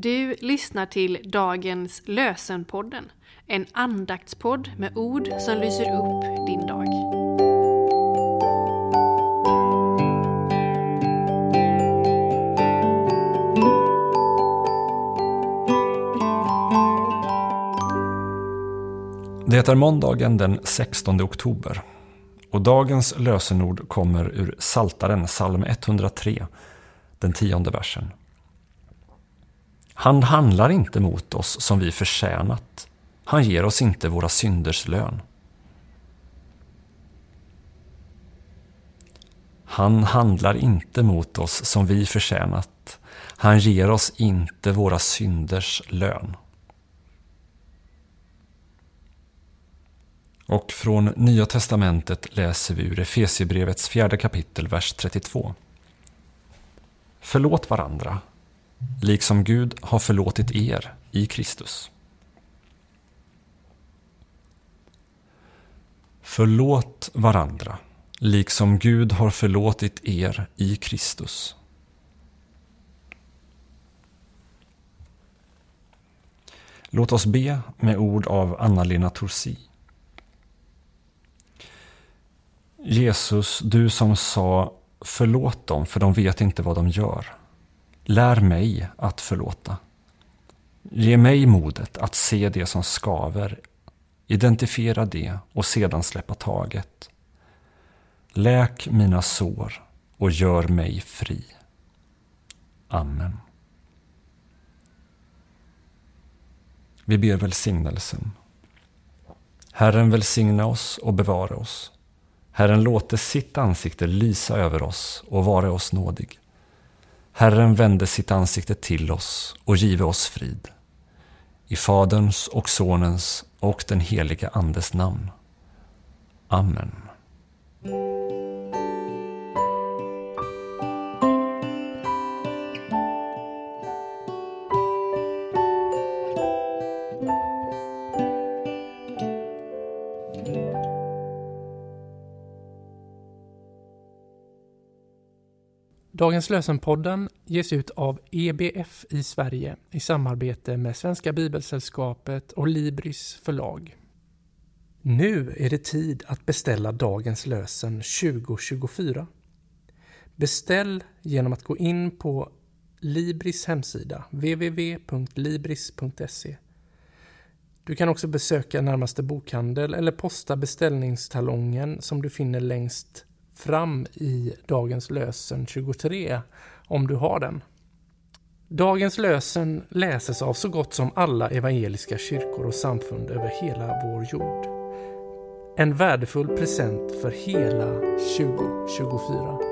Du lyssnar till dagens Lösenpodden, en andaktspodd med ord som lyser upp din dag. Det är måndagen den 16 oktober och dagens lösenord kommer ur Saltaren, psalm 103, den tionde versen. Han handlar inte mot oss som vi förtjänat. Han ger oss inte våra synders lön. Han handlar inte mot oss som vi förtjänat. Han ger oss inte våra synders lön. Och från Nya Testamentet läser vi ur Efesierbrevets fjärde kapitel, vers 32. Förlåt varandra, liksom Gud har förlåtit er i Kristus. Förlåt varandra, liksom Gud har förlåtit er i Kristus. Låt oss be med ord av Anna-Lena Torsi. Jesus, du som sa förlåt dem för de vet inte vad de gör. Lär mig att förlåta. Ge mig modet att se det som skaver, identifiera det och sedan släppa taget. Läk mina sår och gör mig fri. Amen. Vi ber välsignelsen. Herren välsigna oss och bevara oss. Herren låte sitt ansikte lysa över oss och vara oss nådig. Herren vände sitt ansikte till oss och give oss frid. I Faderns och Sonens och den helige Andes namn. Amen. Dagens lösenpodden ges ut av EBF i Sverige i samarbete med Svenska Bibelsällskapet och Libris förlag. Nu är det tid att beställa dagens lösen 2024. Beställ genom att gå in på Libris hemsida www.libris.se. Du kan också besöka närmaste bokhandel eller posta beställningstalongen som du finner längst fram i dagens lösen 23 om du har den. Dagens lösen läses av så gott som alla evangeliska kyrkor och samfund över hela vår jord. En värdefull present för hela 2024.